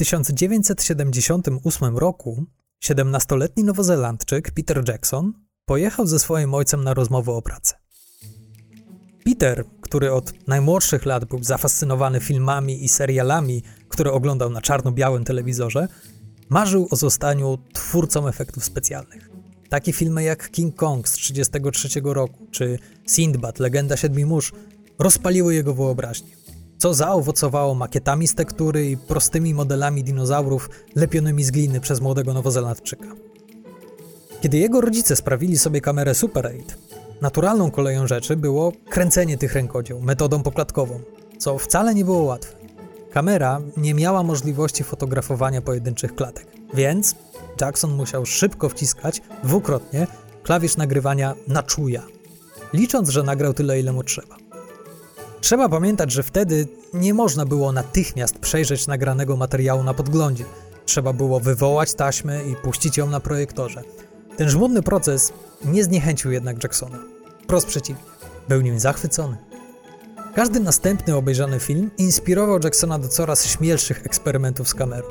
1978 roku 17-letni nowozelandczyk Peter Jackson pojechał ze swoim ojcem na rozmowę o pracę. Peter, który od najmłodszych lat był zafascynowany filmami i serialami, które oglądał na czarno-białym telewizorze, marzył o zostaniu twórcą efektów specjalnych. Takie filmy jak King Kong z 1933 roku czy Sindbad, Legenda Siedmiu Mórz rozpaliły jego wyobraźnię, co zaowocowało makietami z tektury i prostymi modelami dinozaurów lepionymi z gliny przez młodego Nowozelandczyka. Kiedy jego rodzice sprawili sobie kamerę Super 8, naturalną koleją rzeczy było kręcenie tych rękodzieł metodą poklatkową, co wcale nie było łatwe. Kamera nie miała możliwości fotografowania pojedynczych klatek, więc Jackson musiał szybko wciskać dwukrotnie klawisz nagrywania na czuja, licząc, że nagrał tyle, ile mu trzeba. Trzeba pamiętać, że wtedy nie można było natychmiast przejrzeć nagranego materiału na podglądzie. Trzeba było wywołać taśmę i puścić ją na projektorze. Ten żmudny proces nie zniechęcił jednak Jacksona. Wprost przeciwnie, był nim zachwycony. Każdy następny obejrzany film inspirował Jacksona do coraz śmielszych eksperymentów z kamerą.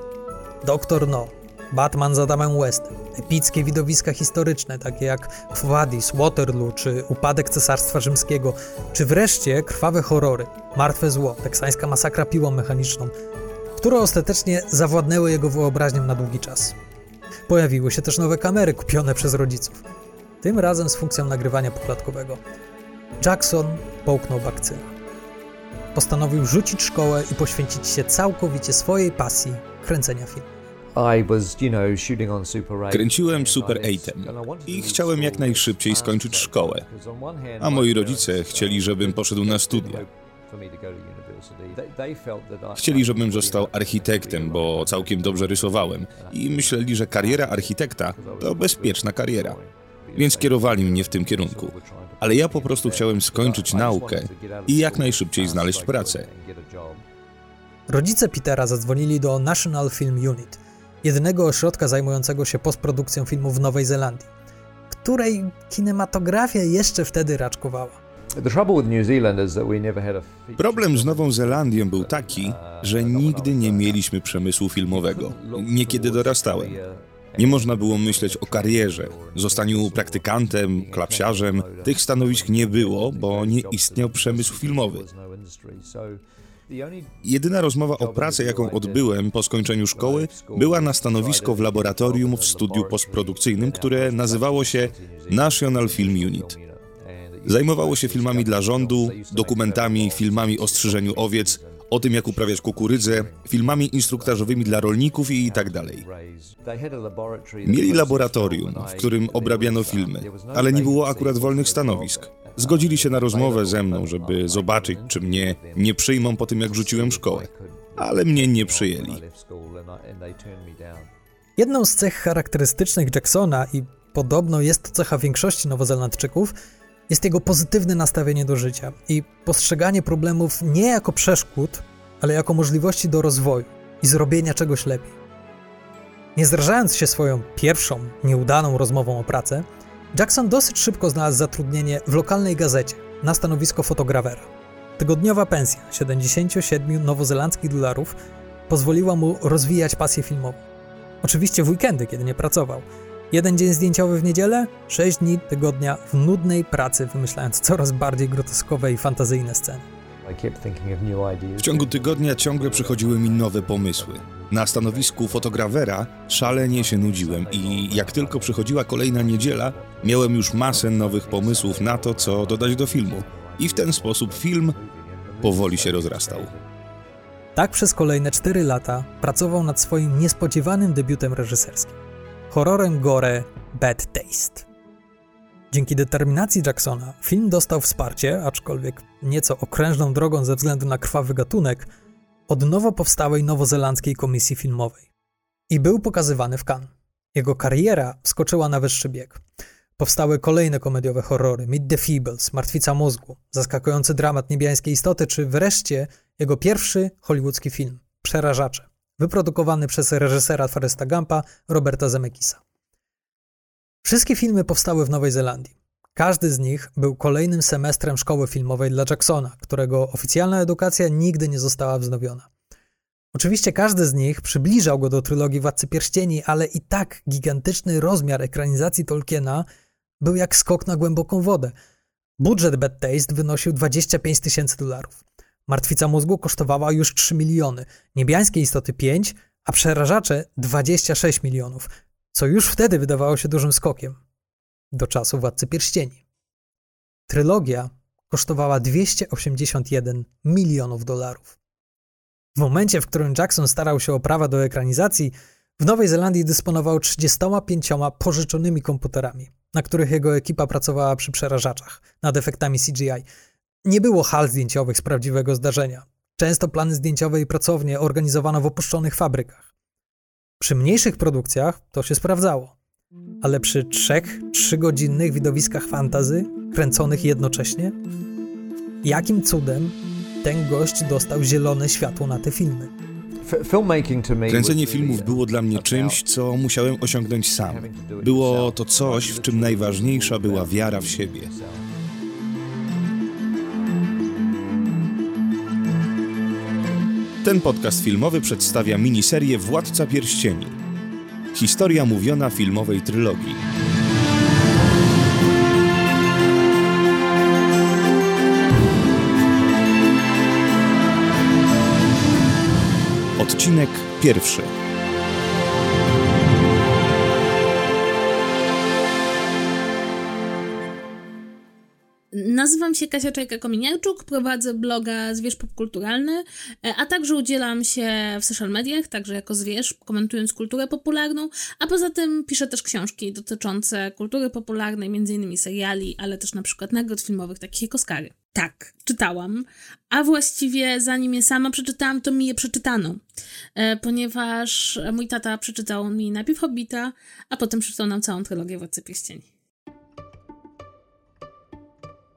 Doktor No, Batman z Adamem Westem, epickie widowiska historyczne, takie jak Quadis, Waterloo czy Upadek Cesarstwa Rzymskiego, czy wreszcie krwawe horrory, Martwe Zło, teksańska masakra piłą mechaniczną, które ostatecznie zawładnęły jego wyobraźnią na długi czas. Pojawiły się też nowe kamery kupione przez rodziców, tym razem z funkcją nagrywania poklatkowego. Jackson połknął bakcyla. Postanowił rzucić szkołę i poświęcić się całkowicie swojej pasji kręcenia filmu. Kręciłem Super 8 i chciałem jak najszybciej skończyć szkołę. A moi rodzice chcieli, żebym poszedł na studia. Chcieli, żebym został architektem, bo całkiem dobrze rysowałem i myśleli, że kariera architekta to bezpieczna kariera. Więc kierowali mnie w tym kierunku. Ale ja po prostu chciałem skończyć naukę i jak najszybciej znaleźć pracę. Rodzice Petera zadzwonili do National Film Unit, jedynego ośrodka zajmującego się postprodukcją filmów w Nowej Zelandii, której kinematografia jeszcze wtedy raczkowała. Problem z Nową Zelandią był taki, że nigdy nie mieliśmy przemysłu filmowego. Niekiedy dorastałem. Nie można było myśleć o karierze, zostaniu praktykantem, klapsiarzem. Tych stanowisk nie było, bo nie istniał przemysł filmowy. Jedyna rozmowa o pracy, jaką odbyłem po skończeniu szkoły, była na stanowisko w laboratorium w studiu postprodukcyjnym, które nazywało się National Film Unit. Zajmowało się filmami dla rządu, dokumentami, filmami o strzyżeniu owiec, o tym jak uprawiać kukurydzę, filmami instruktażowymi dla rolników i tak dalej. Mieli laboratorium, w którym obrabiano filmy, ale nie było akurat wolnych stanowisk. Zgodzili się na rozmowę ze mną, żeby zobaczyć, czy mnie nie przyjmą po tym, jak rzuciłem szkołę. Ale mnie nie przyjęli. Jedną z cech charakterystycznych Jacksona i podobno jest to cecha większości Nowozelandczyków, jest jego pozytywne nastawienie do życia i postrzeganie problemów nie jako przeszkód, ale jako możliwości do rozwoju i zrobienia czegoś lepiej. Nie zrażając się swoją pierwszą, nieudaną rozmową o pracę, Jackson dosyć szybko znalazł zatrudnienie w lokalnej gazecie na stanowisko fotografera. Tygodniowa pensja 77 nowozelandzkich dolarów pozwoliła mu rozwijać pasję filmową. Oczywiście w weekendy, kiedy nie pracował. Jeden dzień zdjęciowy w niedzielę, sześć dni tygodnia w nudnej pracy, wymyślając coraz bardziej groteskowe i fantazyjne sceny. W ciągu tygodnia ciągle przychodziły mi nowe pomysły. Na stanowisku fotografera szalenie się nudziłem i jak tylko przychodziła kolejna niedziela, miałem już masę nowych pomysłów na to, co dodać do filmu. I w ten sposób film powoli się rozrastał. Tak przez kolejne cztery lata pracował nad swoim niespodziewanym debiutem reżyserskim horrorem gore Bad Taste. Dzięki determinacji Jacksona film dostał wsparcie, aczkolwiek nieco okrężną drogą ze względu na krwawy gatunek, od nowo powstałej nowozelandzkiej komisji filmowej. I był pokazywany w Cannes. Jego kariera wskoczyła na wyższy bieg. Powstały kolejne komediowe horrory, Meet the Feebles, Martwica mózgu, zaskakujący dramat niebiańskiej istoty, czy wreszcie jego pierwszy hollywoodzki film, Przerażacze, wyprodukowany przez reżysera Foresta Gampa, Roberta Zemeckisa. Wszystkie filmy powstały w Nowej Zelandii. Każdy z nich był kolejnym semestrem szkoły filmowej dla Jacksona, którego oficjalna edukacja nigdy nie została wznowiona. Oczywiście każdy z nich przybliżał go do trylogii Władcy Pierścieni, ale i tak gigantyczny rozmiar ekranizacji Tolkiena był jak skok na głęboką wodę. Budżet Bad Taste wynosił 25 tysięcy dolarów. Martwica mózgu kosztowała już 3 miliony, niebiańskie istoty 5, a przerażacze 26 milionów, co już wtedy wydawało się dużym skokiem. Do czasu Władcy Pierścieni. Trylogia kosztowała 281 milionów dolarów. W momencie, w którym Jackson starał się o prawa do ekranizacji, w Nowej Zelandii dysponował 35 pożyczonymi komputerami, na których jego ekipa pracowała przy przerażaczach, nad efektami CGI. Nie było hal zdjęciowych z prawdziwego zdarzenia. Często plany zdjęciowe i pracownie organizowano w opuszczonych fabrykach. Przy mniejszych produkcjach to się sprawdzało, ale przy trzech, trzygodzinnych widowiskach fantazy, kręconych jednocześnie, jakim cudem ten gość dostał zielone światło na te filmy? Kręcenie filmów było dla mnie czymś, co musiałem osiągnąć sam. Było to coś, w czym najważniejsza była wiara w siebie. Ten podcast filmowy przedstawia miniserię Władca Pierścieni. Historia mówiona filmowej trylogii. Odcinek pierwszy. Nazywam się Kasia Czajka-Kominiarczuk, prowadzę bloga Zwierz Popkulturalny, e, a także udzielam się w social mediach, także jako zwierz, komentując kulturę popularną, a poza tym piszę też książki dotyczące kultury popularnej, m.in. seriali, ale też na przykład nagród filmowych, takich jak Oscary. Tak, czytałam, a właściwie zanim je sama przeczytałam, to mi je przeczytano, e, ponieważ mój tata przeczytał mi najpierw Hobbita, a potem przeczytał nam całą trylogię Władcy Pierścieni.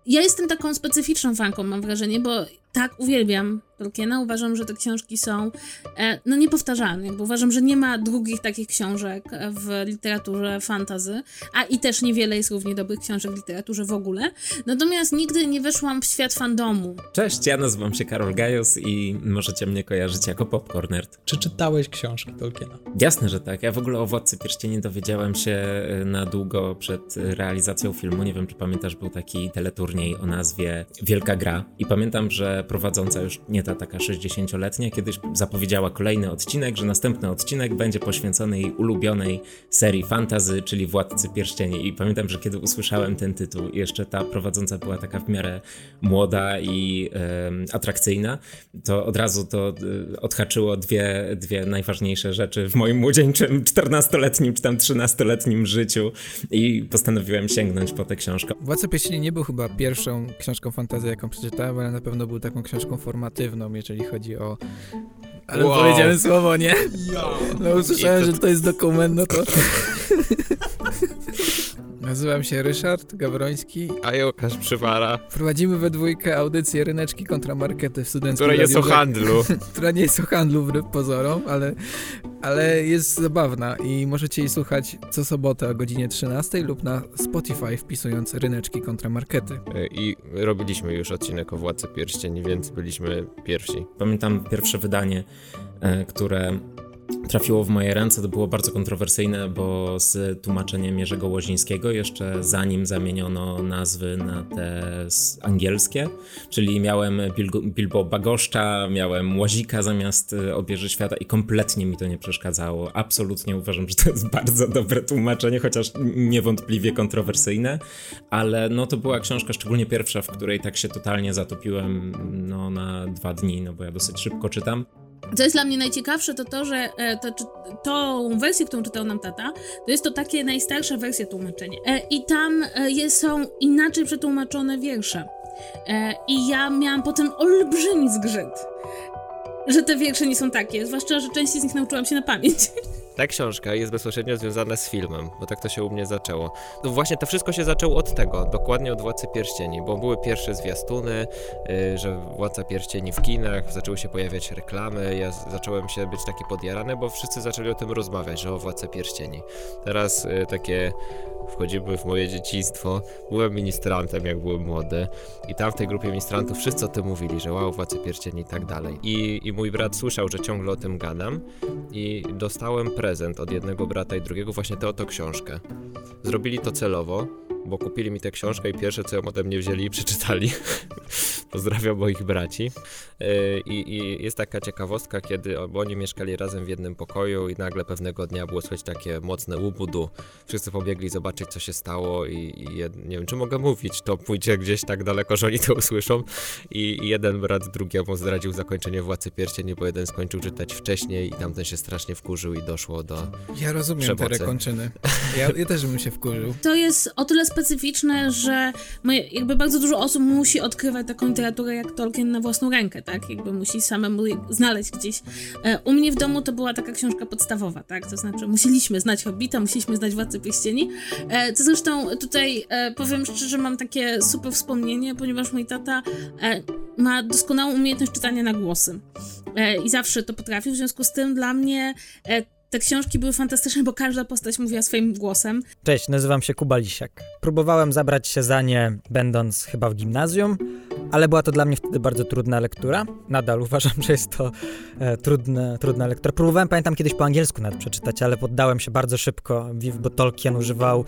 Ja jestem taką specyficzną fanką, mam wrażenie, bo tak uwielbiam Tolkiena. Uważam, że te książki są e, no niepowtarzalne, bo uważam, że nie ma drugich takich książek w literaturze fantazy, a i też niewiele jest równie dobrych książek w literaturze w ogóle. Natomiast nigdy nie weszłam w świat fandomu. Cześć, ja nazywam się Karol Gajos i możecie mnie kojarzyć jako Popcornerd. Czy czytałeś książki Tolkiena? Jasne, że tak. Ja w ogóle o Władcy Pierścieni dowiedziałem się e, na długo przed realizacją filmu. Nie wiem, czy pamiętasz, był taki teleturniej o nazwie Wielka Gra i pamiętam, że prowadząca już nie ta taka 60-letnia kiedyś zapowiedziała kolejny odcinek, że następny odcinek będzie poświęcony jej ulubionej serii fantazy, czyli Władcy Pierścieni. I pamiętam, że kiedy usłyszałem ten tytuł, jeszcze ta prowadząca była taka w miarę młoda i atrakcyjna, to od razu to e, odhaczyło dwie, dwie najważniejsze rzeczy w moim młodzieńczym 14-letnim czy tam 13-letnim życiu i postanowiłem sięgnąć po tę książkę. Władca Pierścieni nie był chyba pierwszą książką fantazy, jaką przeczytałem, ale na pewno był taką książką formatywną, jeżeli chodzi o... Ale wow. powiedziałem słowo, nie? No usłyszałem, że to jest dokument, no to... Nazywam się Ryszard Gawroński. A ja Łukasz Przywara. Prowadzimy we dwójkę audycję Ryneczki kontra Markety w studenckim Która jest o handlu. która nie jest o handlu wbrew pozorom, ale, ale jest zabawna i możecie jej słuchać co sobotę o godzinie 13 lub na Spotify wpisując Ryneczki kontra Markety. E, I robiliśmy już odcinek o Władcy Pierścieni, więc byliśmy pierwsi. Pamiętam pierwsze wydanie, e, które trafiło w moje ręce, to było bardzo kontrowersyjne, bo z tłumaczeniem Jerzego Łozińskiego, jeszcze zanim zamieniono nazwy na te angielskie, czyli miałem Bilbo, Bagoszcza, miałem Łazika zamiast e, Obieży Świata i kompletnie mi to nie przeszkadzało. Absolutnie uważam, że to jest bardzo dobre tłumaczenie, chociaż niewątpliwie kontrowersyjne, ale no to była książka, szczególnie pierwsza, w której tak się totalnie zatopiłem no, na dwa dni, no bo ja dosyć szybko czytam. Co jest dla mnie najciekawsze, to to, że e, to, tą wersję, którą czytał nam tata, to jest to takie najstarsza wersja tłumaczenia. E, I tam e, są inaczej przetłumaczone wiersze. I ja miałam potem olbrzymi zgrzyt, że te wiersze nie są takie, zwłaszcza, że część z nich nauczyłam się na pamięć. Ta książka jest bezpośrednio związana z filmem, bo tak to się u mnie zaczęło. No właśnie to wszystko się zaczęło od tego, dokładnie od Władcy Pierścieni, bo były pierwsze zwiastuny, yy, że Władca Pierścieni w kinach, zaczęły się pojawiać reklamy, ja zacząłem się być taki podjarany, bo wszyscy zaczęli o tym rozmawiać, że o Władce Pierścieni. Teraz yy, takie wchodzimy w moje dzieciństwo. Byłem ministrantem, jak byłem młody i tam w tej grupie ministrantów wszyscy o tym mówili, że wow, Władcy Pierścieni i tak dalej. I, I mój brat słyszał, że ciągle o tym gadam i dostałem prezent od jednego brata i drugiego właśnie tę oto książkę. Zrobili to celowo, bo kupili mi tę książkę i pierwsze co ją ode mnie wzięli i przeczytali. Pozdrawiam moich braci. E, I, I, jest taka ciekawostka, kiedy oni mieszkali razem w jednym pokoju i nagle pewnego dnia było słychać takie mocne łubudu. Wszyscy pobiegli zobaczyć, co się stało i, i jed... nie wiem, czy mogę mówić, to pójdzie gdzieś tak daleko, że oni to usłyszą. I, i jeden brat drugiemu zdradził zakończenie Władcy Pierścieni, bo jeden skończył czytać wcześniej i tamten się strasznie wkurzył i doszło do Ja rozumiem przemocy. te rekończyny. Ja, ja też bym się wkurzył. To jest o tyle specyficzne, że moje, jakby bardzo dużo osób musi odkrywać taką literaturę jak Tolkien na własną rękę, tak? Jakby musi samemu znaleźć gdzieś. E, U mnie w domu to była taka książka podstawowa, tak? To znaczy musieliśmy znać Hobbita, musieliśmy znać Władcę Pierścieni. E, To zresztą tutaj e, powiem szczerze, mam takie super wspomnienie, ponieważ mój tata e, ma doskonałą umiejętność czytania na głosy. E, I zawsze to potrafił, w związku z tym dla mnie e, te książki były fantastyczne, bo każda postać mówiła swoim głosem. Cześć, nazywam się Kuba Lisiak. Próbowałem zabrać się za nie, będąc chyba w gimnazjum, ale była to dla mnie wtedy bardzo trudna lektura. Nadal uważam, że jest to e, trudne, trudna lektura. Próbowałem, pamiętam, kiedyś po angielsku nawet przeczytać, ale poddałem się bardzo szybko, bo Tolkien używał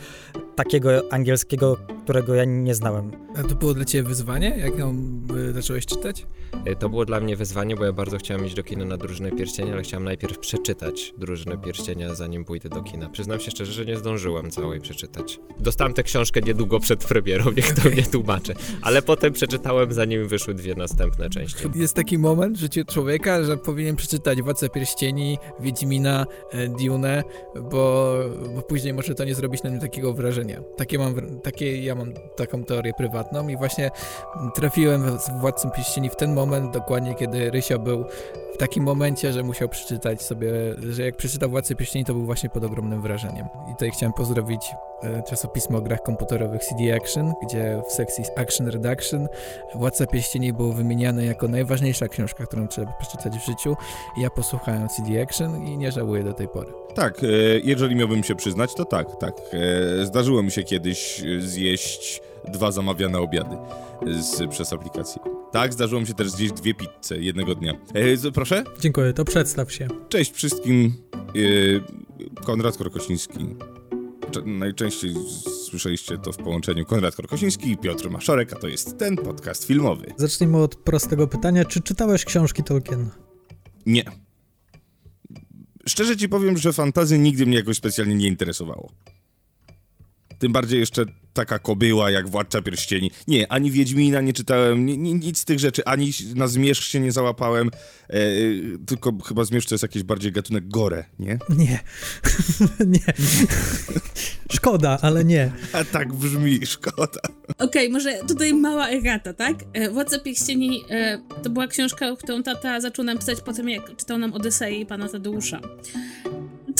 takiego angielskiego, którego ja nie znałem. A to było dla ciebie wyzwanie, jak ją y, zacząłeś czytać? E, To było dla mnie wyzwanie, bo ja bardzo chciałem iść do kina na Drużynę Pierścienia, ale chciałem najpierw przeczytać Drużynę Pierścienia, zanim pójdę do kina. Przyznam się szczerze, że nie zdążyłem całej przeczytać. Dostałem tę książkę niedługo przed premierą, niech to mnie tłumaczy. Ale potem przeczytałem, zanim wyszły dwie następne części. Jest taki moment w życiu człowieka, że powinien przeczytać Władcę Pierścieni, Wiedźmina, e, Dune, bo, bo później może to nie zrobić na nim takiego wrażenia. Takie mam, takie, ja mam taką teorię prywatną i właśnie trafiłem z Władcą Pierścieni w ten moment, dokładnie kiedy Rysio był w takim momencie, że musiał przeczytać sobie, że jak przeczytał Władcę Pierścieni, to był właśnie pod ogromnym wrażeniem. I tutaj chciałem pozdrowić e, czasopismo o grach komputerowych CD Action, gdzie w sekcji Action Redaction Władca Pierścieni był wymieniany jako najważniejsza książka, którą trzeba przeczytać w życiu. Ja posłuchałem CD Action i nie żałuję do tej pory. Tak, e, jeżeli miałbym się przyznać, to tak, tak. E, Zdarzyło mi się kiedyś zjeść dwa zamawiane obiady z, przez aplikację. Tak, zdarzyło mi się też zjeść dwie pizze jednego dnia. E, proszę? Dziękuję, to przedstaw się. Cześć wszystkim. E, Konrad Krokosiński. Cze- Najczęściej słyszeliście to w połączeniu Konrad Krokosiński i Piotr Maszorek, a to jest ten podcast filmowy. Zacznijmy od prostego pytania. Czy czytałeś książki Tolkiena? Nie. Szczerze ci powiem, że fantazja nigdy mnie jakoś specjalnie nie interesowało. Tym bardziej jeszcze taka kobyła jak Władca Pierścieni. Nie, ani Wiedźmina nie czytałem, ni, ni, nic z tych rzeczy, ani na Zmierzch się nie załapałem, e, e, tylko chyba Zmierzch to jest jakiś bardziej gatunek gore, nie? Nie. nie. Szkoda, ale nie. A tak brzmi, szkoda. Okej, może tutaj mała errata, tak? E, Władca Pierścieni e, to była książka, którą tata zaczął nam pisać po tym, jak czytał nam Odysei pana Tadeusza.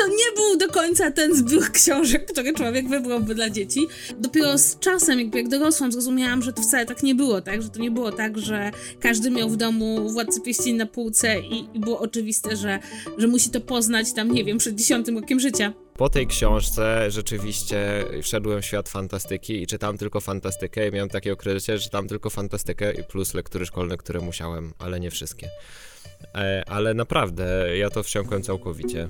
To nie był do końca ten zbiór książek, który człowiek wybrałby dla dzieci. Dopiero z czasem, jakby jak dorosłam, zrozumiałam, że to wcale tak nie było, tak? Że to nie było tak, że każdy miał w domu Władcę Pierścieni na półce i, i było oczywiste, że, że musi to poznać tam, nie wiem, przed dziesiątym rokiem życia. Po tej książce rzeczywiście wszedłem w świat fantastyki i czytałem tylko fantastykę i miałem takie okresie, że czytałem tylko fantastykę i plus lektury szkolne, które musiałem, ale nie wszystkie. E, ale naprawdę, ja to wsiąkłem całkowicie.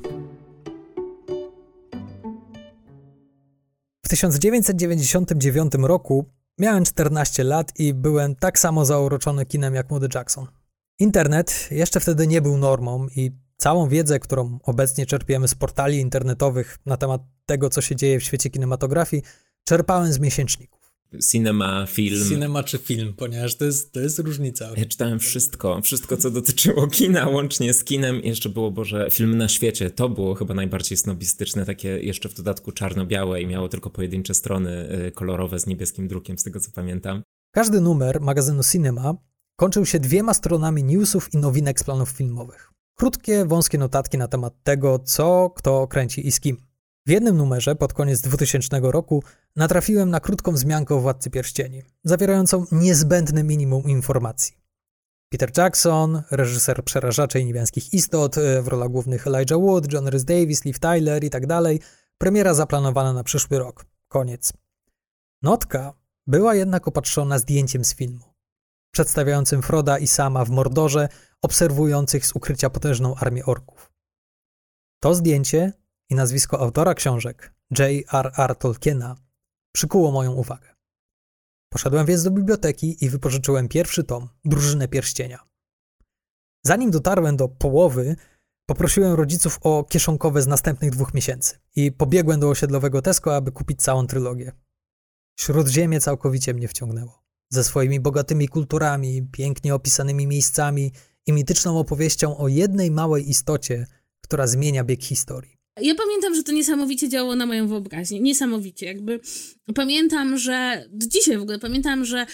W 1999 roku miałem 14 lat i byłem tak samo zauroczony kinem jak młody Jackson. Internet jeszcze wtedy nie był normą i całą wiedzę, którą obecnie czerpiemy z portali internetowych na temat tego, co się dzieje w świecie kinematografii, czerpałem z miesięczników. Cinema, film. Cinema czy film, ponieważ to jest, to jest różnica. Ja czytałem wszystko, wszystko co dotyczyło kina, łącznie z kinem. Jeszcze było, Boże, film na świecie. To było chyba najbardziej snobistyczne, takie jeszcze w dodatku czarno-białe i miało tylko pojedyncze strony y, kolorowe z niebieskim drukiem, z tego co pamiętam. Każdy numer magazynu Cinema kończył się dwiema stronami newsów i nowinek z planów filmowych. Krótkie, wąskie notatki na temat tego, co, kto kręci i z kim. W jednym numerze pod koniec 2000 roku natrafiłem na krótką wzmiankę o Władcy Pierścieni, zawierającą niezbędne minimum informacji. Peter Jackson, reżyser Przerażaczy i Niebiańskich Istot, e, w rolach głównych Elijah Wood, John Rhys Davis, Liv Tyler i tak dalej. Premiera zaplanowana na przyszły rok. Koniec. Notka była jednak opatrzona zdjęciem z filmu, przedstawiającym Froda i Sama w Mordorze, obserwujących z ukrycia potężną armię orków. To zdjęcie i nazwisko autora książek, J.R.R. Tolkiena, przykuło moją uwagę. Poszedłem więc do biblioteki i wypożyczyłem pierwszy tom, Drużynę Pierścienia. Zanim dotarłem do połowy, poprosiłem rodziców o kieszonkowe z następnych dwóch miesięcy i pobiegłem do osiedlowego Tesco, aby kupić całą trylogię. Śródziemie całkowicie mnie wciągnęło. Ze swoimi bogatymi kulturami, pięknie opisanymi miejscami i mityczną opowieścią o jednej małej istocie, która zmienia bieg historii. Ja pamiętam, że to niesamowicie działało na moją wyobraźnię. Niesamowicie. Jakby pamiętam, że do dzisiaj w ogóle pamiętam, że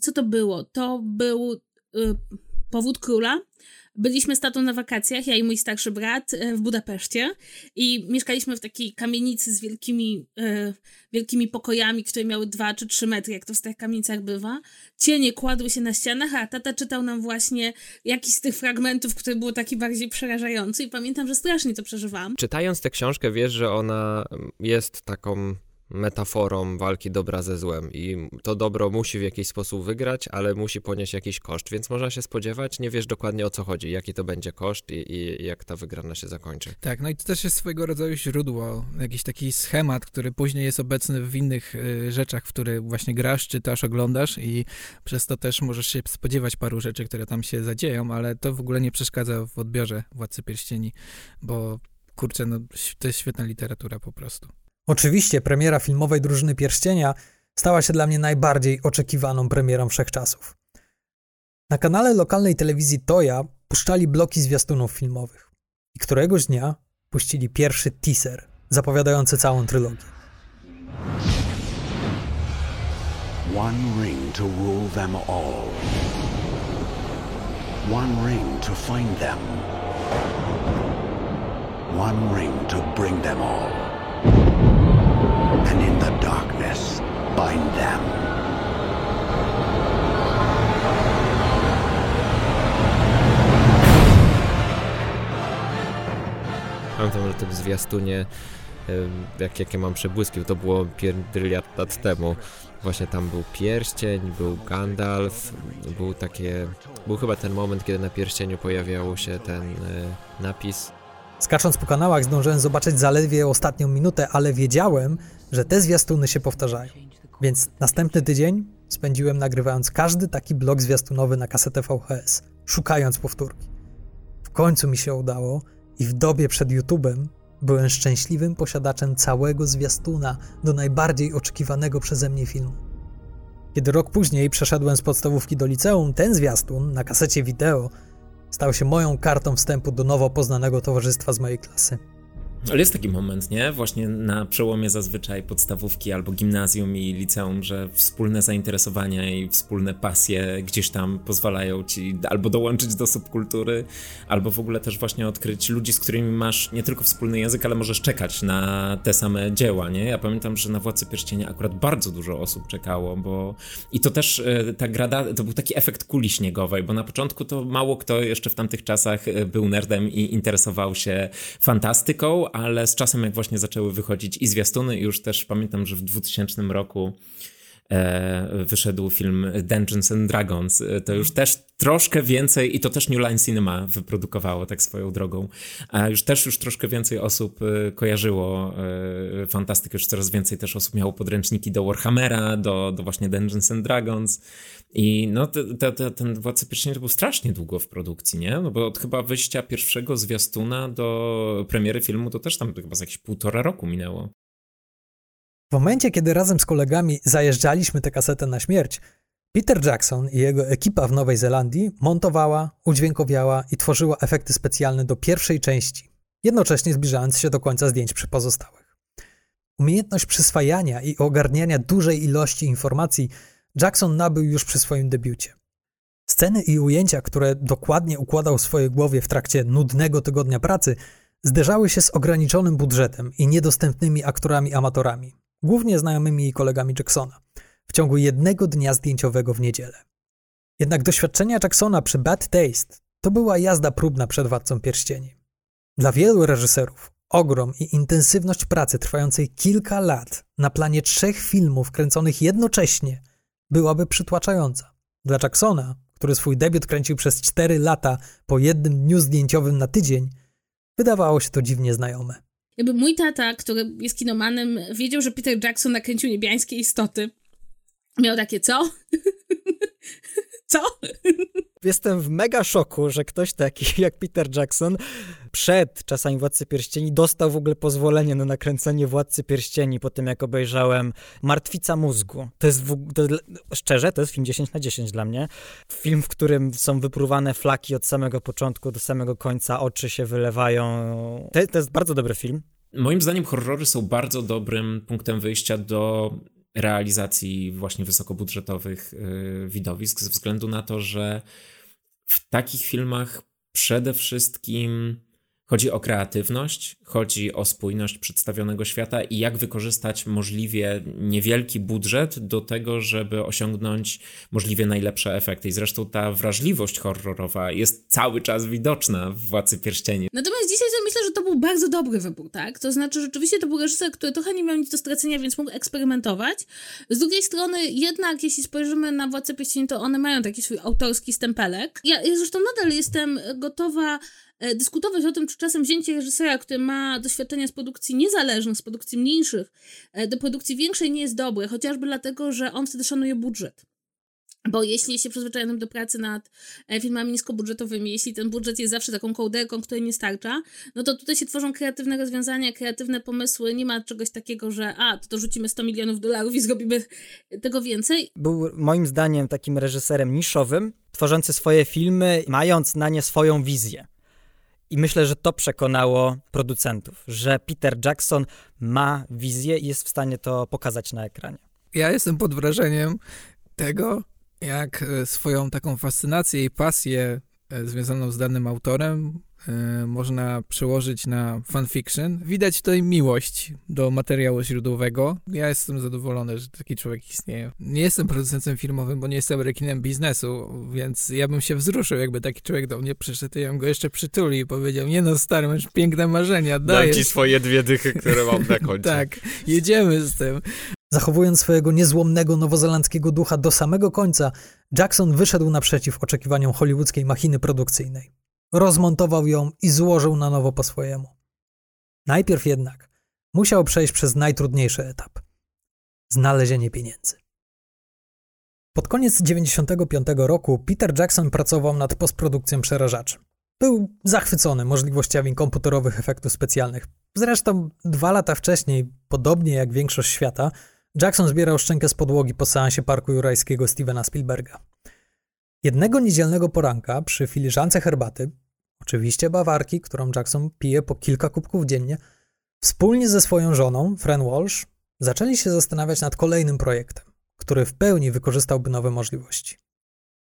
co to było? To był y, powód króla. Byliśmy z tatą na wakacjach, ja i mój starszy brat e, w Budapeszcie i mieszkaliśmy w takiej kamienicy z wielkimi, e, wielkimi pokojami, które miały dwa czy trzy metry, jak to w tych kamienicach bywa. Cienie kładły się na ścianach, a tata czytał nam właśnie jakiś z tych fragmentów, który był taki bardziej przerażający i pamiętam, że strasznie to przeżywałam. Czytając tę książkę wiesz, że ona jest taką metaforą walki dobra ze złem i to dobro musi w jakiś sposób wygrać, ale musi ponieść jakiś koszt, więc można się spodziewać, nie wiesz dokładnie o co chodzi, jaki to będzie koszt i, i jak ta wygrana się zakończy. Tak, no i to też jest swojego rodzaju źródło, jakiś taki schemat, który później jest obecny w innych y, rzeczach, w które właśnie grasz, czytasz, oglądasz i przez to też możesz się spodziewać paru rzeczy, które tam się zadzieją, ale to w ogóle nie przeszkadza w odbiorze Władcy Pierścieni, bo kurczę, no to jest świetna literatura po prostu. Oczywiście premiera filmowej Drużyny Pierścienia stała się dla mnie najbardziej oczekiwaną premierą wszechczasów. Na kanale lokalnej telewizji Toja puszczali bloki zwiastunów filmowych i któregoś dnia puścili pierwszy teaser zapowiadający całą trylogię. One ring to rule them all. One ring to find them. One ring to bring them all and in the darkness bind them. Pamiętam, że w zwiastunie, jak, jakie mam przebłyski, to było pierdyliard lat temu. Właśnie tam był pierścień, był Gandalf, był takie, był chyba ten moment, kiedy na pierścieniu pojawiał się ten y, napis Skacząc po kanałach zdążyłem zobaczyć zaledwie ostatnią minutę, ale wiedziałem, że te zwiastuny się powtarzają. Więc następny tydzień spędziłem nagrywając każdy taki blok zwiastunowy na kasetę VHS, szukając powtórki. W końcu mi się udało i w dobie przed YouTube'em byłem szczęśliwym posiadaczem całego zwiastuna do najbardziej oczekiwanego przeze mnie filmu. Kiedy rok później przeszedłem z podstawówki do liceum, ten zwiastun na kasecie wideo Stał się moją kartą wstępu do nowo poznanego towarzystwa z mojej klasy. Ale jest taki moment, nie? Właśnie na przełomie zazwyczaj podstawówki albo gimnazjum i liceum, że wspólne zainteresowania i wspólne pasje gdzieś tam pozwalają ci albo dołączyć do subkultury, albo w ogóle też właśnie odkryć ludzi, z którymi masz nie tylko wspólny język, ale możesz czekać na te same dzieła, nie? Ja pamiętam, że na Władcy Pierścienia akurat bardzo dużo osób czekało, bo i to też e, ta grada, to był taki efekt kuli śniegowej, bo na początku to mało kto jeszcze w tamtych czasach e, był nerdem i interesował się fantastyką, ale z czasem jak właśnie zaczęły wychodzić i zwiastuny, już też pamiętam, że w 2000 roku wyszedł film Dungeons and Dragons, e, to już też troszkę więcej, i to też New Line Cinema wyprodukowało tak swoją drogą, a już też już troszkę więcej osób e, kojarzyło e, fantastykę, już coraz więcej też osób miało podręczniki do Warhammera, do, do właśnie Dungeons and Dragons i no te, te, te, ten Władca Pierścieni to był strasznie długo w produkcji, nie? No bo od chyba wyjścia pierwszego zwiastuna do premiery filmu to też tam chyba z jakieś półtora roku minęło. W momencie, kiedy razem z kolegami zajeżdżaliśmy tę kasetę na śmierć, Peter Jackson i jego ekipa w Nowej Zelandii montowała, udźwiękowiała i tworzyła efekty specjalne do pierwszej części, jednocześnie zbliżając się do końca zdjęć przy pozostałych. Umiejętność przyswajania i ogarniania dużej ilości informacji Jackson nabył już przy swoim debiucie. Sceny i ujęcia, które dokładnie układał w swojej głowie w trakcie nudnego tygodnia pracy, zderzały się z ograniczonym budżetem i niedostępnymi aktorami amatorami, głównie znajomymi kolegami Jacksona, w ciągu jednego dnia zdjęciowego w niedzielę. Jednak doświadczenia Jacksona przy Bad Taste to była jazda próbna przed Władcą Pierścieni. Dla wielu reżyserów ogrom i intensywność pracy trwającej kilka lat na planie trzech filmów kręconych jednocześnie byłaby przytłaczająca. Dla Jacksona, który swój debiut kręcił przez cztery lata po jednym dniu zdjęciowym na tydzień, wydawało się to dziwnie znajome. Jakby mój tata, który jest kinomanem, wiedział, że Peter Jackson nakręcił niebiańskie istoty. Miał takie, co? co? Jestem w mega szoku, że ktoś taki jak Peter Jackson przed czasami Władcy Pierścieni dostał w ogóle pozwolenie na nakręcenie Władcy Pierścieni po tym, jak obejrzałem Martwica Mózgu. To jest, w, to, szczerze, to jest film 10 na 10 dla mnie. Film, w którym są wyprówane flaki od samego początku do samego końca, oczy się wylewają. To, to jest bardzo dobry film. Moim zdaniem horrory są bardzo dobrym punktem wyjścia do realizacji właśnie wysokobudżetowych yy, widowisk, ze względu na to, że w takich filmach przede wszystkim Chodzi o kreatywność, chodzi o spójność przedstawionego świata i jak wykorzystać możliwie niewielki budżet do tego, żeby osiągnąć możliwie najlepsze efekty. I zresztą ta wrażliwość horrorowa jest cały czas widoczna w Władcy Pierścieni. Natomiast dzisiaj sobie myślę, że to był bardzo dobry wybór, tak? To znaczy, rzeczywiście to był reżyser, który trochę nie miał nic do stracenia, więc mógł eksperymentować. Z drugiej strony, jednak jeśli spojrzymy na Władcę Pierścieni, to one mają taki swój autorski stempelek. Ja, ja zresztą nadal jestem gotowa dyskutować o tym, czy czasem wzięcie reżysera, który ma doświadczenia z produkcji niezależnych, z produkcji mniejszych, e, do produkcji większej nie jest dobre, chociażby dlatego, że on wtedy szanuje budżet. Bo jeśli się przyzwyczajamy do pracy nad e, filmami niskobudżetowymi, jeśli ten budżet jest zawsze taką kołderką, której nie starcza, no to tutaj się tworzą kreatywne rozwiązania, kreatywne pomysły. Nie ma czegoś takiego, że a, to, to rzucimy 100 milionów dolarów i zrobimy tego więcej. Był moim zdaniem takim reżyserem niszowym, tworzący swoje filmy, mając na nie swoją wizję. I myślę, że to przekonało producentów, że Peter Jackson ma wizję i jest w stanie to pokazać na ekranie. Ja jestem pod wrażeniem tego, jak e, swoją taką fascynację i pasję e, związaną z danym autorem można przełożyć na fanfiction. Widać tutaj miłość do materiału źródłowego. Ja jestem zadowolony, że taki człowiek istnieje. Nie jestem producentem filmowym, bo nie jestem rekinem biznesu, więc ja bym się wzruszył, jakby taki człowiek do mnie przyszedł i ja bym go jeszcze przytuli i powiedział, nie no stary, masz piękne marzenia, dajesz. Dam ci swoje dwie dychy, które mam na końcu. tak, jedziemy z tym. Zachowując swojego niezłomnego nowozelandzkiego ducha do samego końca, Jackson wyszedł naprzeciw oczekiwaniom hollywoodzkiej machiny produkcyjnej rozmontował ją i złożył na nowo po swojemu. Najpierw jednak musiał przejść przez najtrudniejszy etap znalezienie pieniędzy. Pod koniec 1995 roku Peter Jackson pracował nad postprodukcją przerażaczy. Był zachwycony możliwościami komputerowych efektów specjalnych. Zresztą dwa lata wcześniej, podobnie jak większość świata, Jackson zbierał szczękę z podłogi po seansie Parku Jurajskiego Stevena Spielberga. Jednego niedzielnego poranka przy filiżance herbaty oczywiście bawarki, którą Jackson pije po kilka kubków dziennie, wspólnie ze swoją żoną, Fran Walsh, zaczęli się zastanawiać nad kolejnym projektem, który w pełni wykorzystałby nowe możliwości.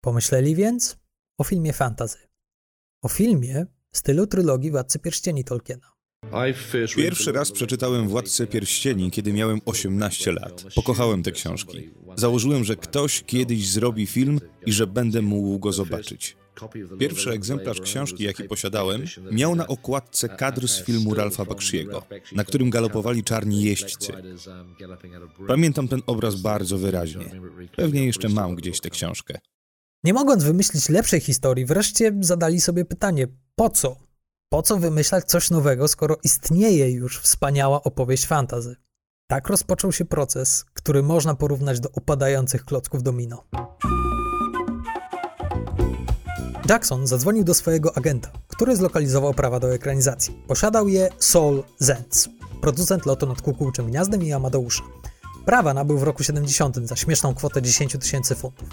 Pomyśleli więc o filmie fantasy. O filmie w stylu trylogii Władcy Pierścieni Tolkiena. Pierwszy raz przeczytałem Władcę Pierścieni, kiedy miałem 18 lat. Pokochałem te książki. Założyłem, że ktoś kiedyś zrobi film i że będę mógł go zobaczyć. Pierwszy egzemplarz książki, jaki posiadałem, miał na okładce kadr z filmu Ralpha Bakshiego, na którym galopowali czarni jeźdźcy. Pamiętam ten obraz bardzo wyraźnie. Pewnie jeszcze mam gdzieś tę książkę. Nie mogąc wymyślić lepszej historii, wreszcie zadali sobie pytanie: po co? Po co wymyślać coś nowego, skoro istnieje już wspaniała opowieść fantazy? Tak rozpoczął się proces, który można porównać do upadających klocków domino. Jackson zadzwonił do swojego agenta, który zlokalizował prawa do ekranizacji. Posiadał je Saul Zentz, producent lotu nad kukułczym gniazdem i Amadeusza. Prawa nabył w roku 70 za śmieszną kwotę 10 tysięcy funtów.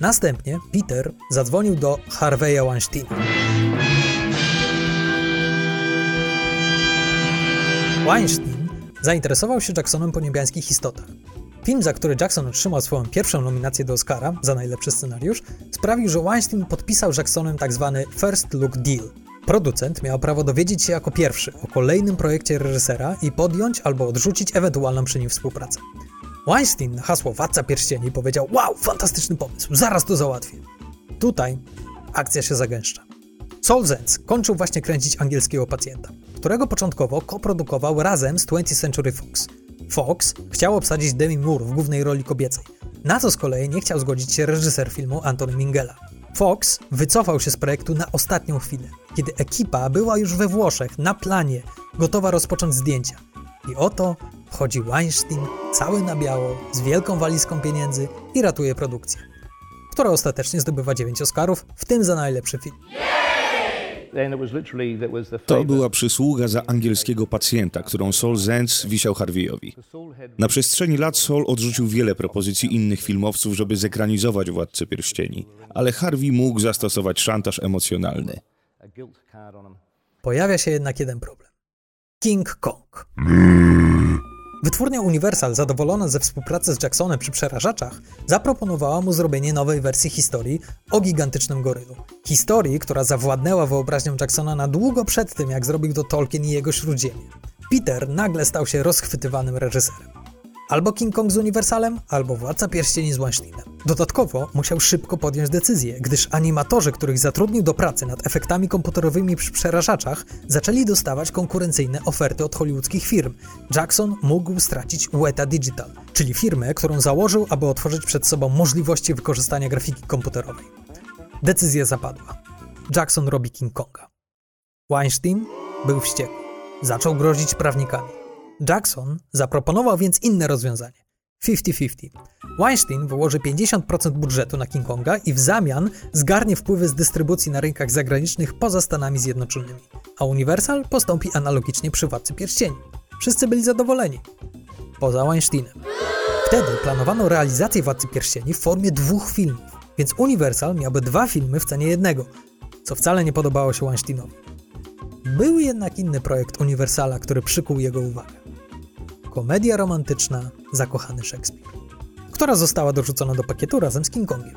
Następnie Peter zadzwonił do Harvey'a Weinsteina. Weinstein zainteresował się Jacksonem po niebiańskich istotach. Film, za który Jackson otrzymał swoją pierwszą nominację do Oscara za najlepszy scenariusz, sprawił, że Weinstein podpisał Jacksonem. Tak First Look Deal. Producent miał prawo dowiedzieć się jako pierwszy o kolejnym projekcie reżysera i podjąć albo odrzucić ewentualną przy nim współpracę. Weinstein na hasło Władca Pierścieni powiedział wow, fantastyczny pomysł, zaraz to załatwię. Tutaj akcja się zagęszcza. Saul Zenz kończył właśnie kręcić angielskiego pacjenta, którego początkowo koprodukował razem z 20th Century Fox. Fox chciał obsadzić Demi Moore w głównej roli kobiecej. Na to z kolei nie chciał zgodzić się reżyser filmu Anthony Minghella. Fox wycofał się z projektu na ostatnią chwilę, kiedy ekipa była już we Włoszech, na planie, gotowa rozpocząć zdjęcia. I oto wchodzi Weinstein, cały na biało, z wielką walizką pieniędzy i ratuje produkcję, która ostatecznie zdobywa 9 Oscarów, w tym za najlepszy film. To była przysługa za angielskiego pacjenta, którą Saul Zenz wisiał Harveyowi. Na przestrzeni lat Saul odrzucił wiele propozycji innych filmowców, żeby zekranizować Władcę Pierścieni, ale Harvey mógł zastosować szantaż emocjonalny. Pojawia się jednak jeden problem. King Kong. Wytwórnia Universal, zadowolona ze współpracy z Jacksonem przy przerażaczach, zaproponowała mu zrobienie nowej wersji historii o gigantycznym gorylu. Historii, która zawładnęła wyobraźnią Jacksona na długo przed tym, jak zrobił to Tolkien i jego Śródziemie. Peter nagle stał się rozchwytywanym reżyserem. Albo King Kong z Uniwersalem, albo Władca Pierścieni z Weinsteinem. Dodatkowo musiał szybko podjąć decyzję, gdyż animatorzy, których zatrudnił do pracy nad efektami komputerowymi przy przerażaczach, zaczęli dostawać konkurencyjne oferty od hollywoodzkich firm. Jackson mógł stracić Weta Digital, czyli firmę, którą założył, aby otworzyć przed sobą możliwości wykorzystania grafiki komputerowej. Decyzja zapadła. Jackson robi King Konga. Weinstein był wściekły. Zaczął grozić prawnikami. Jackson zaproponował więc inne rozwiązanie 50-50. Weinstein wyłoży 50% budżetu na King Konga i w zamian zgarnie wpływy z dystrybucji na rynkach zagranicznych poza Stanami Zjednoczonymi, a Universal postąpi analogicznie przy Władcy Pierścieni. Wszyscy byli zadowoleni. Poza Weinsteinem. Wtedy planowano realizację Władcy Pierścieni w formie dwóch filmów, więc Universal miałby dwa filmy w cenie jednego, co wcale nie podobało się Weinsteinowi. Był jednak inny projekt Universala, który przykuł jego uwagę komedia romantyczna Zakochany Szekspir, która została dorzucona do pakietu razem z King Kongiem.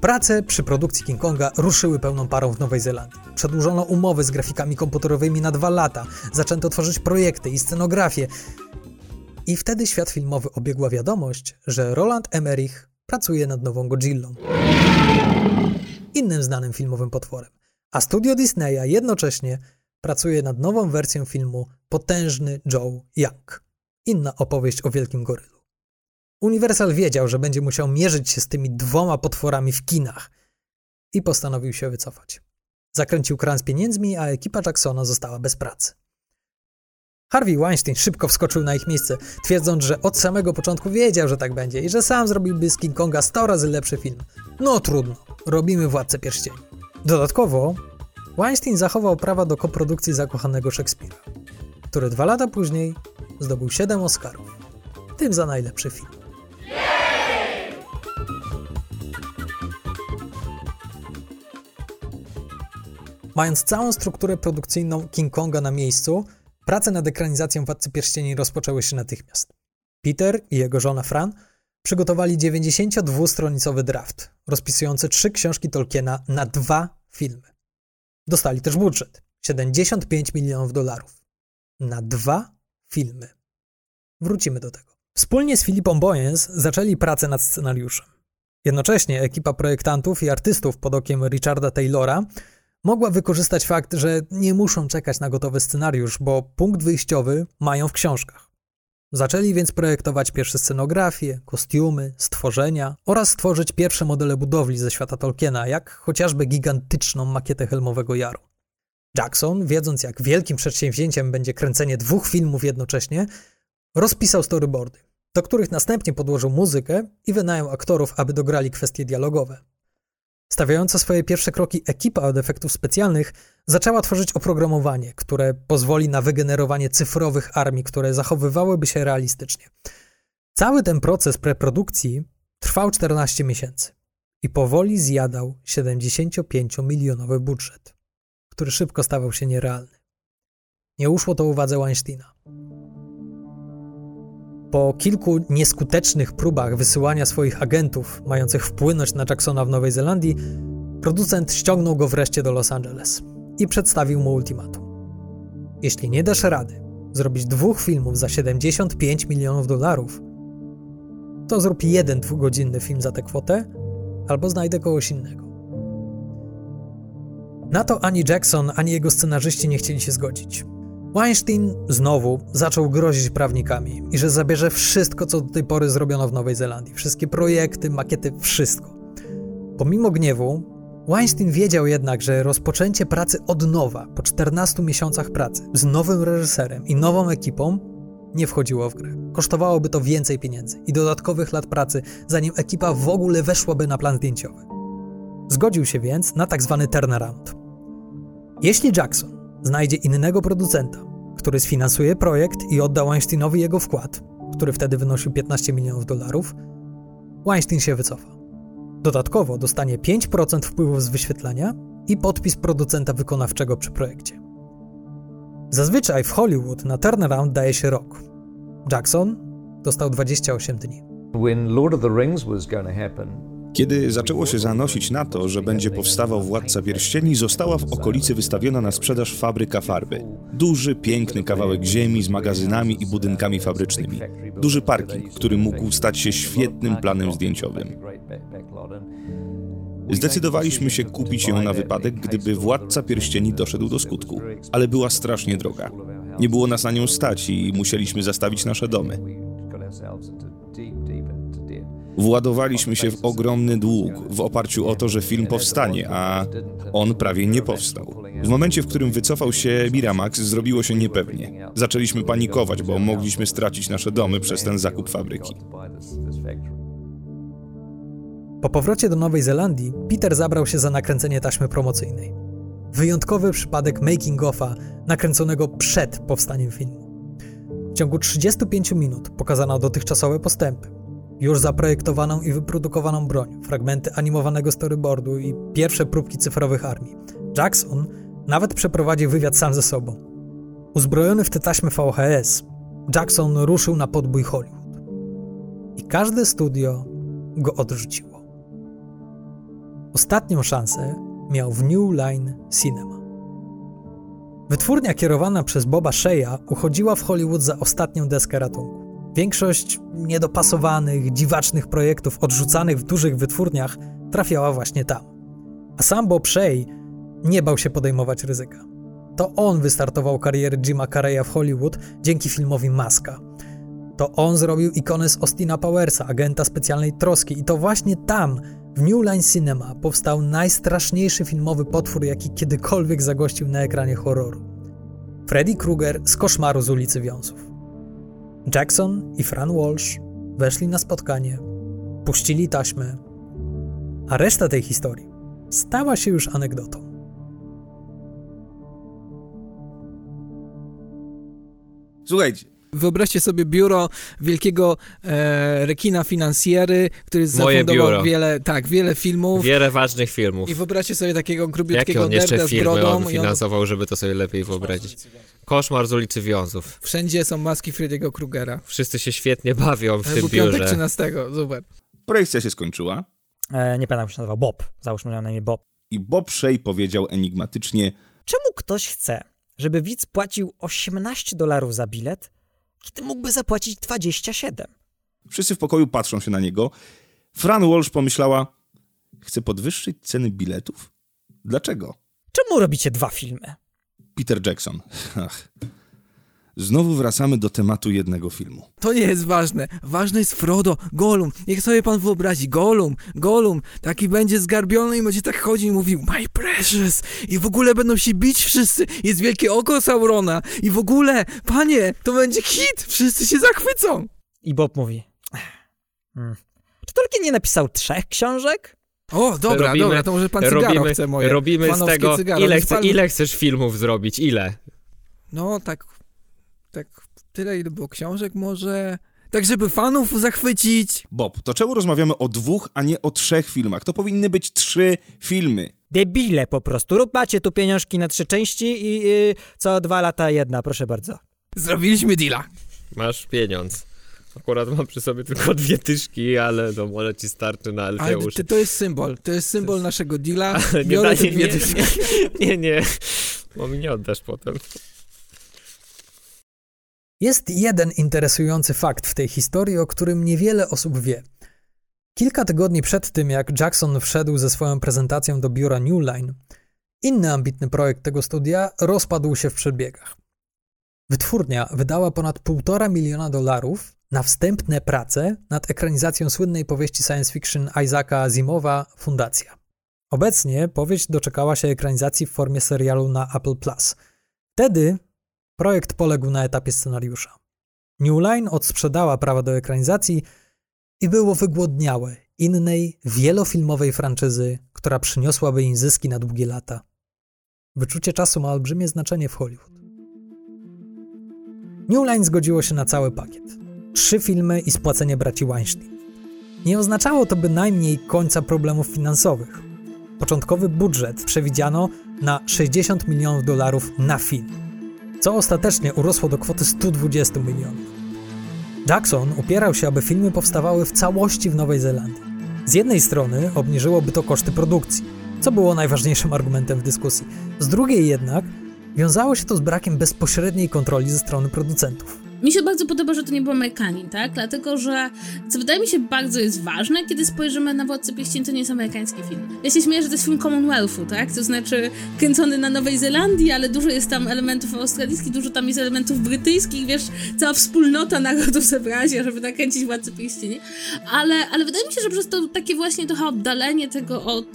Prace przy produkcji King Konga ruszyły pełną parą w Nowej Zelandii. Przedłużono umowy z grafikami komputerowymi na dwa lata, zaczęto tworzyć projekty i scenografię. I wtedy świat filmowy obiegła wiadomość, że Roland Emmerich pracuje nad nową Godzillą. Innym znanym filmowym potworem. A studio Disneya jednocześnie pracuje nad nową wersją filmu Potężny Joe Young inna opowieść o wielkim gorylu. Universal wiedział, że będzie musiał mierzyć się z tymi dwoma potworami w kinach i postanowił się wycofać. Zakręcił kran z pieniędzmi, a ekipa Jacksona została bez pracy. Harvey Weinstein szybko wskoczył na ich miejsce, twierdząc, że od samego początku wiedział, że tak będzie i że sam zrobiłby z King Konga 100 razy lepszy film. No trudno, robimy Władcę Pierścieni. Dodatkowo Weinstein zachował prawa do koprodukcji zakochanego Szekspira, który dwa lata później zdobył 7 Oscarów, tym za najlepszy film. Mając całą strukturę produkcyjną King Konga na miejscu, prace nad ekranizacją Władcy Pierścieni rozpoczęły się natychmiast. Peter i jego żona Fran przygotowali 92-stronicowy draft, rozpisujący trzy książki Tolkiena na dwa filmy. Dostali też budżet 75 milionów dolarów na dwa filmy. Wrócimy do tego. Wspólnie z Filipą Boyens zaczęli pracę nad scenariuszem. Jednocześnie ekipa projektantów i artystów pod okiem Richarda Taylora mogła wykorzystać fakt, że nie muszą czekać na gotowy scenariusz, bo punkt wyjściowy mają w książkach. Zaczęli więc projektować pierwsze scenografie, kostiumy, stworzenia oraz stworzyć pierwsze modele budowli ze świata Tolkiena, jak chociażby gigantyczną makietę Helmowego Jaru. Jackson, wiedząc jak wielkim przedsięwzięciem będzie kręcenie dwóch filmów jednocześnie, rozpisał storyboardy, do których następnie podłożył muzykę i wynajął aktorów, aby dograli kwestie dialogowe. Stawiająca swoje pierwsze kroki ekipa od efektów specjalnych zaczęła tworzyć oprogramowanie, które pozwoli na wygenerowanie cyfrowych armii, które zachowywałyby się realistycznie. Cały ten proces preprodukcji trwał 14 miesięcy i powoli zjadał 75-milionowy budżet który szybko stawał się nierealny. Nie uszło to uwadze Weinsteina. Po kilku nieskutecznych próbach wysyłania swoich agentów, mających wpłynąć na Jacksona w Nowej Zelandii, producent ściągnął go wreszcie do Los Angeles i przedstawił mu ultimatum. Jeśli nie dasz rady zrobić dwóch filmów za 75 milionów dolarów, to zrób jeden dwugodzinny film za tę kwotę, albo znajdę kogoś innego. Na to ani Jackson, ani jego scenarzyści nie chcieli się zgodzić. Weinstein znowu zaczął grozić prawnikami i że zabierze wszystko, co do tej pory zrobiono w Nowej Zelandii. Wszystkie projekty, makiety, wszystko. Pomimo gniewu, Weinstein wiedział jednak, że rozpoczęcie pracy od nowa, po 14 miesiącach pracy, z nowym reżyserem i nową ekipą, nie wchodziło w grę. Kosztowałoby to więcej pieniędzy i dodatkowych lat pracy, zanim ekipa w ogóle weszłaby na plan zdjęciowy. Zgodził się więc na tak zwany turnaround. Jeśli Jackson znajdzie innego producenta, który sfinansuje projekt i odda Weinsteinowi jego wkład, który wtedy wynosił 15 milionów dolarów, Weinstein się wycofa. Dodatkowo dostanie 5% wpływów z wyświetlania i podpis producenta wykonawczego przy projekcie. Zazwyczaj w Hollywood na turnaround daje się rok. Jackson dostał 28 dni. When Lord of the Rings was going to happen, kiedy zaczęło się zanosić na to, że będzie powstawał Władca Pierścieni, została w okolicy wystawiona na sprzedaż fabryka farby. Duży, piękny kawałek ziemi z magazynami i budynkami fabrycznymi. Duży parking, który mógł stać się świetnym planem zdjęciowym. Zdecydowaliśmy się kupić ją na wypadek, gdyby Władca Pierścieni doszedł do skutku, ale była strasznie droga. Nie było nas na nią stać i musieliśmy zastawić nasze domy. Władowaliśmy się w ogromny dług w oparciu o to, że film powstanie, a on prawie nie powstał. W momencie, w którym wycofał się Miramax, zrobiło się niepewnie. Zaczęliśmy panikować, bo mogliśmy stracić nasze domy przez ten zakup fabryki. Po powrocie do Nowej Zelandii, Peter zabrał się za nakręcenie taśmy promocyjnej. Wyjątkowy przypadek making-offa nakręconego przed powstaniem filmu. W ciągu 35 minut pokazano dotychczasowe postępy, już zaprojektowaną i wyprodukowaną broń, fragmenty animowanego storyboardu i pierwsze próbki cyfrowych armii. Jackson nawet przeprowadził wywiad sam ze sobą. Uzbrojony w te taśmy VHS, Jackson ruszył na podbój Hollywood. I każde studio go odrzuciło. Ostatnią szansę miał w New Line Cinema. Wytwórnia kierowana przez Boba Shea'a uchodziła w Hollywood za ostatnią deskę ratunku. Większość niedopasowanych, dziwacznych projektów odrzucanych w dużych wytwórniach trafiała właśnie tam. A sam Bob Shea nie bał się podejmować ryzyka. To on wystartował karierę Jima Carreya w Hollywood dzięki filmowi Maska. To on zrobił ikonę z Austina Powersa, agenta specjalnej troski i to właśnie tam, w New Line Cinema, powstał najstraszniejszy filmowy potwór, jaki kiedykolwiek zagościł na ekranie horroru. Freddy Krueger z koszmaru z ulicy Wiązów. Jackson i Fran Walsh weszli na spotkanie, puścili taśmę, a reszta tej historii stała się już anegdotą. Słuchajcie, Wyobraźcie sobie biuro wielkiego e, rekina finansjery, który zafundował wiele, tak, wiele filmów. Wiele ważnych filmów. I wyobraźcie sobie takiego Jakie grubiutkiego on jeszcze nerda z filmy brodą. on i on, finansował, żeby to sobie lepiej wyobrazić? Koszmar z ulicy Wiązów. wszędzie są maski Freddy'ego Krugera. Wszyscy się świetnie bawią w tym był piątek biurze. 13, super. projekcja się skończyła E, nie pamiętam, jak się nazywał. Bob. Załóżmy, na imię Bob. i Bob Shea powiedział enigmatycznie Czemu ktoś chce, żeby widz płacił 18 dolarów za bilet, kiedy mógłby zapłacić 27? Wszyscy w pokoju patrzą się na niego. Fran Walsh pomyślała, chce podwyższyć ceny biletów? Dlaczego? Czemu robicie dwa filmy? Peter Jackson. Ach. Znowu wracamy do tematu jednego filmu. To nie jest ważne. Ważne jest Frodo, Gollum. Niech sobie pan wyobrazi, Gollum, Gollum, taki będzie zgarbiony i będzie tak chodził i mówił My precious! I w ogóle będą się bić wszyscy. Jest wielkie oko Saurona. I w ogóle, panie, to będzie hit! Wszyscy się zachwycą! I Bob mówi. Hmm. Czy Tolkien nie napisał trzech książek? O, dobra, Robimy- dobra, to może pan cygaro robimy, chce moje. robimy z tego, cygaro. ile, chce, ile chcesz filmów zrobić, ile? No, tak, tak, tyle ile było książek może... Tak, żeby fanów zachwycić. Bob, to czemu rozmawiamy o dwóch, a nie o trzech filmach? To powinny być trzy filmy. Debile po prostu. Rób macie tu pieniążki na trzy części i y, co dwa lata jedna, proszę bardzo. Zrobiliśmy deala. Masz pieniądz. Akurat mam przy sobie tylko dwie tyszki, ale no może ci starczy na Ale Alfeusz. to, to jest symbol, to jest symbol naszego deala. Ale nie, Biorę da- te nie, dwie nie, dyszki. nie, nie, nie, bo mi nie oddasz potem. Jest jeden interesujący fakt w tej historii, o którym niewiele osób wie. Kilka tygodni przed tym, jak Jackson wszedł ze swoją prezentacją do biura New Line, inny ambitny projekt tego studia rozpadł się w przedbiegach. Wytwórnia wydała ponad 1,5 miliona dolarów na wstępne prace nad ekranizacją słynnej powieści science fiction Isaaca Asimowa Fundacja. Obecnie powieść doczekała się ekranizacji w formie serialu na Apple Plus. Wtedy projekt poległ na etapie scenariusza. New Line odsprzedała prawa do ekranizacji i było wygłodniałe innej, wielofilmowej franczyzy, która przyniosłaby im zyski na długie lata. Wyczucie czasu ma olbrzymie znaczenie w Hollywood. New Line zgodziło się na cały pakiet. Trzy filmy i spłacenie braci Weinstein. Nie oznaczało to bynajmniej końca problemów finansowych. Początkowy budżet przewidziano na 60 milionów dolarów na film, co ostatecznie urosło do kwoty 120 milionów. Jackson upierał się, aby filmy powstawały w całości w Nowej Zelandii. Z jednej strony obniżyłoby to koszty produkcji, co było najważniejszym argumentem w dyskusji. Z drugiej jednak wiązało się to z brakiem bezpośredniej kontroli ze strony producentów. Mi się bardzo podoba, że to nie był Amerykanin, tak? Dlatego, że co wydaje mi się bardzo jest ważne, kiedy spojrzymy na Władcę Pierścieni, to nie jest amerykański film. Ja się śmieję, że to jest film Commonwealthu, tak? To znaczy kręcony na Nowej Zelandii, ale dużo jest tam elementów australijskich, dużo tam jest elementów brytyjskich, wiesz, cała wspólnota narodów zebrała się, żeby nakręcić Władcę Pierścieni. Ale, ale wydaje mi się, że przez to takie właśnie trochę oddalenie tego od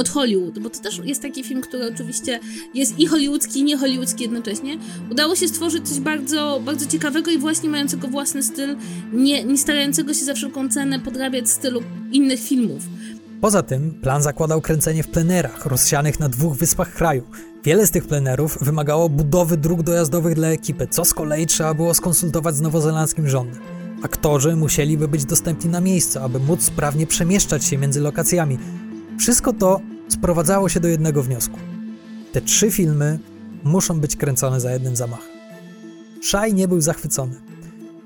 od Hollywood, bo to też jest taki film, który oczywiście jest i hollywoodzki, i nie hollywoodzki jednocześnie. Udało się stworzyć coś bardzo, bardzo ciekawego i właśnie mającego własny styl, nie, nie starającego się za wszelką cenę podrabiać stylu innych filmów. Poza tym plan zakładał kręcenie w plenerach rozsianych na dwóch wyspach kraju. Wiele z tych plenerów wymagało budowy dróg dojazdowych dla ekipy, co z kolei trzeba było skonsultować z nowozelandzkim rządem. Aktorzy musieliby być dostępni na miejscu, aby móc sprawnie przemieszczać się między lokacjami. Wszystko to sprowadzało się do jednego wniosku. Te trzy filmy muszą być kręcone za jednym zamachem. Shai nie był zachwycony.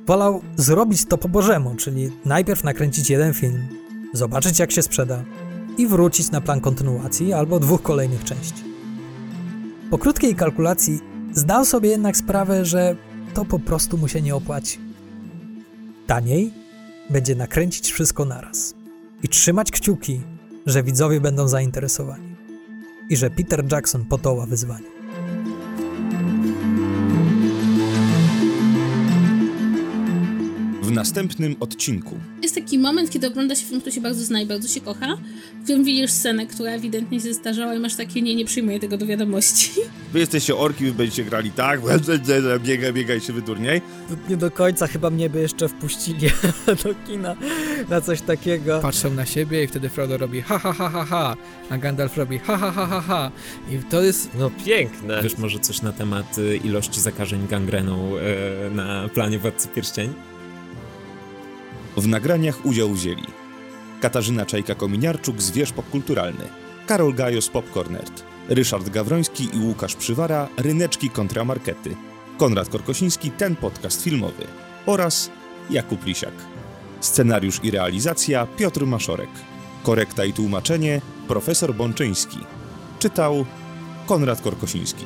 Wolał zrobić to po bożemu, czyli najpierw nakręcić jeden film, zobaczyć jak się sprzeda i wrócić na plan kontynuacji albo dwóch kolejnych części. Po krótkiej kalkulacji zdał sobie jednak sprawę, że to po prostu mu się nie opłaci. Taniej będzie nakręcić wszystko naraz i trzymać kciuki, że widzowie będą zainteresowani i że Peter Jackson podoła wyzwaniu. Następnym odcinku Jest taki moment, kiedy ogląda się film, który się bardzo zna i bardzo się kocha, w którym widzisz scenę, która ewidentnie się zestarzała i masz takie, nie, nie przyjmuję tego do wiadomości. wy jesteście orki, wy będziecie grali tak, biegaj, biegaj się wyturniej. Nie do końca chyba mnie by jeszcze wpuścili do kina na coś takiego. Patrzą na siebie i wtedy Frodo robi ha ha ha ha ha, a Gandalf robi ha ha ha ha ha. I to jest No piękne. Wiesz może coś na temat y, ilości zakażeń gangreną y, na planie Władcy Pierścieni? W nagraniach udział wzięli Katarzyna Czajka-Kominiarczuk z Wież Popkulturalny, Karol Gajo z Popcornert, Ryszard Gawroński i Łukasz Przywara, Ryneczki kontra Markety, Konrad Korkosiński, ten podcast filmowy oraz Jakub Lisiak. Scenariusz i realizacja Piotr Maszorek. Korekta i tłumaczenie profesor Bączyński. Czytał Konrad Korkosiński.